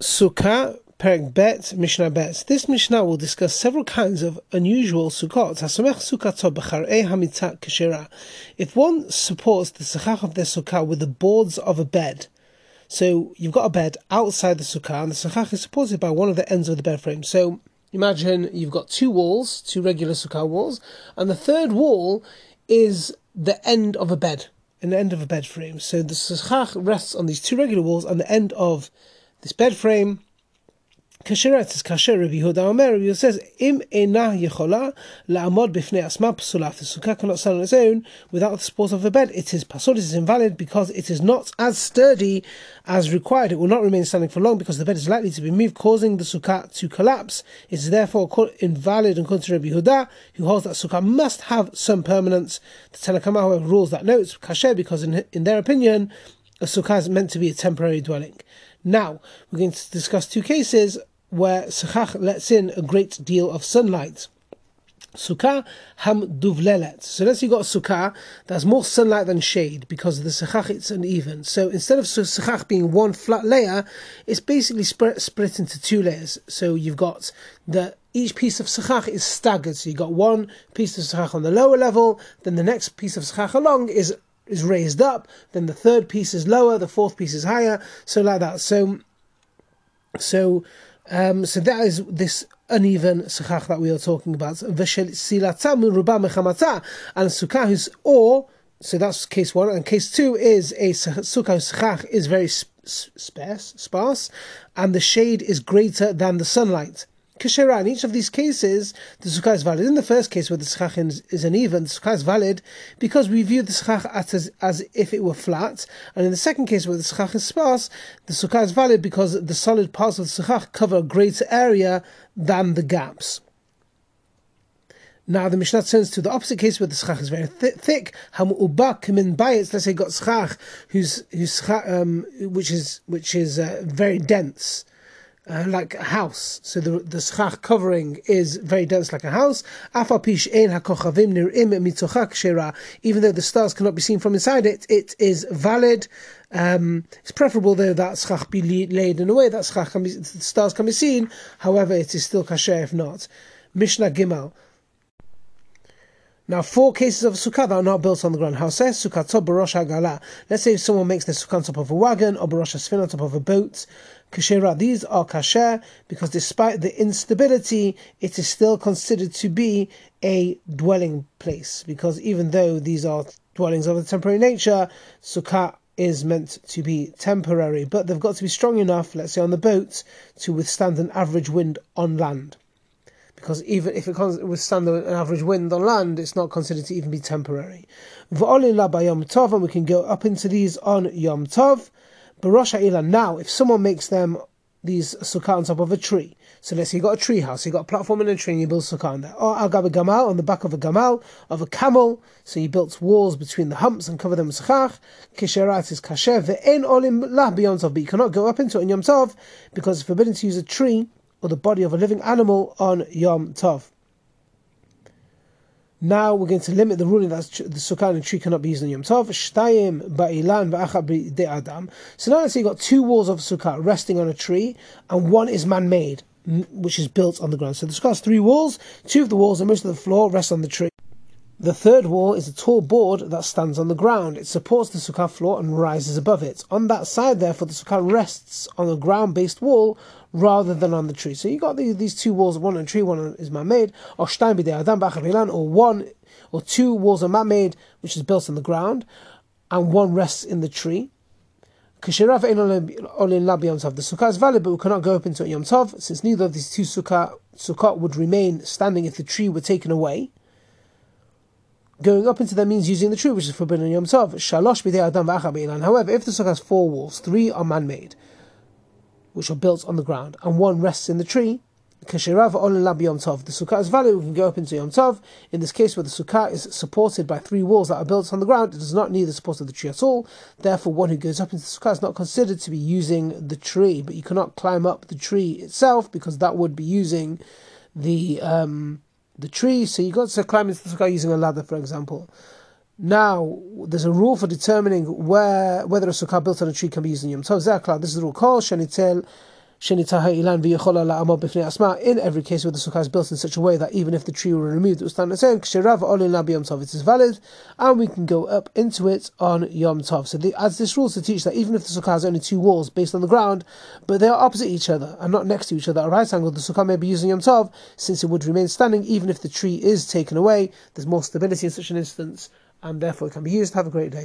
Sukkah, Perek Bet, Mishnah Bet. This Mishnah will discuss several kinds of unusual sukkot. If one supports the sukkah of their sukkah with the boards of a bed, so you've got a bed outside the sukkah, and the sukkah is supported by one of the ends of the bed frame. So imagine you've got two walls, two regular sukkah walls, and the third wall is the end of a bed, an end of a bed frame. So the sukkah rests on these two regular walls, and the end of this bed frame. Kasheret is kasher. Rabbi Yehuda Omer. Rabbi Yehuda says, "Im ena yechola la'amod b'fnei asma pasulah." The sukkah cannot stand on its own without the support of a bed. It is pasul. It is invalid because it is not as sturdy as required. It will not remain standing for long because the bed is likely to be moved, causing the sukkah to collapse. It is therefore invalid according to Rabbi Yehuda, who holds that sukkah must have some permanence. The Tanna Kamma, however, rules that no, it's kasher because in, in their opinion, a sukkah is meant to be a temporary dwelling. Now, we're going to discuss two cases where Sechach lets in a great deal of sunlight. Sukkah ham duvlelet. So let's say you got a sukkah that has more sunlight than shade because the sechach it's uneven. So instead of sechach being one flat layer, it's basically split, split into two layers. So you've got the each piece of sechach is staggered. So you've got one piece of sechach on the lower level, then the next piece of sechach along is is raised up, then the third piece is lower, the fourth piece is higher, so like that. So, so, um, so that is this uneven sukkah that we are talking about. And sukkah who's or so that's case one, and case two is a sukkah sukkah is very sparse, sparse, and the shade is greater than the sunlight. Kashera, in each of these cases, the sukkah is valid. In the first case, where the sukkah is uneven, the sukkah is valid because we view the sukkah as, as if it were flat. And in the second case, where the sukkah is sparse, the sukkah is valid because the solid parts of the sukkah cover a greater area than the gaps. Now the Mishnah turns to the opposite case where the schach is very th- thick. Ham ubak min bayits. Let's say got schach who's who's um, which is which is uh, very dense uh, like a house. So the the schach covering is very dense like a house. Even though the stars cannot be seen from inside it, it is valid. Um, it's preferable though that schach be laid in a way that schach can be, the stars can be seen. However, it is still kasher if not. Mishnah Gimel. Now, four cases of sukkah that are not built on the ground. How says sukkah barosh hagala? Let's say if someone makes the sukkah on top of a wagon or barosh spin on top of a boat. Kashera, these are kasher because despite the instability, it is still considered to be a dwelling place. Because even though these are dwellings of a temporary nature, sukkah is meant to be temporary, but they've got to be strong enough, let's say on the boat, to withstand an average wind on land because even if it can withstand an average wind on land, it's not considered to even be temporary. Tov, and we can go up into these on Yom Tov. Barosha Now, if someone makes them these sukkah on top of a tree, so let's say you got a tree house, you got a platform and a tree, and you build sukkah on there. Or gamal on the back of a gamal of a camel, so you built walls between the humps and cover them with sukkah. Kisherat is kasher ve'en olim lah b'Yom Tov, but you cannot go up into it on Yom Tov because it's forbidden to use a tree or the body of a living animal on Yom Tov. Now we're going to limit the ruling that the sukkah and tree cannot be used on Yom Tov. So now let's say you've got two walls of sukkah resting on a tree, and one is man-made, which is built on the ground. So the sukkah has three walls. Two of the walls and most of the floor rest on the tree. The third wall is a tall board that stands on the ground. It supports the sukkah floor and rises above it. On that side, therefore, the sukkah rests on a ground-based wall rather than on the tree. So you got these, these two walls, one on tree, one is man-made, or or one or two walls are man-made, which is built on the ground, and one rests in the tree. The sukkah is valid, but we cannot go up into Yom Tov, since neither of these two sukkah, sukkah would remain standing if the tree were taken away. Going up into them means using the tree, which is forbidden in Yom Tov. Shalosh b'dei adam v'acha However, if the sukkah has four walls, three are man-made, which are built on the ground, and one rests in the tree, kashirav olin lab Yom Tov. the sukkah is valid, we can go up into Yom Tov. In this case, where the sukkah is supported by three walls that are built on the ground, it does not need the support of the tree at all. Therefore, one who goes up into the sukkah is not considered to be using the tree, but you cannot climb up the tree itself because that would be using the um, the tree. So you got to climb into the sukkah using a ladder, for example. Now, there's a rule for determining where whether a sukkah built on a tree can be used in Yom Tov. This is the rule in every case where the sukkah is built in such a way that even if the tree were removed, it would stand on its own. It is valid, and we can go up into it on Yom Tov. So, the, as this rule to teach that even if the sukkah has only two walls based on the ground, but they are opposite each other and not next to each other, at a right angle, the sukkah may be using Yom Tov since it would remain standing even if the tree is taken away. There's more stability in such an instance, and therefore it can be used. Have a great day.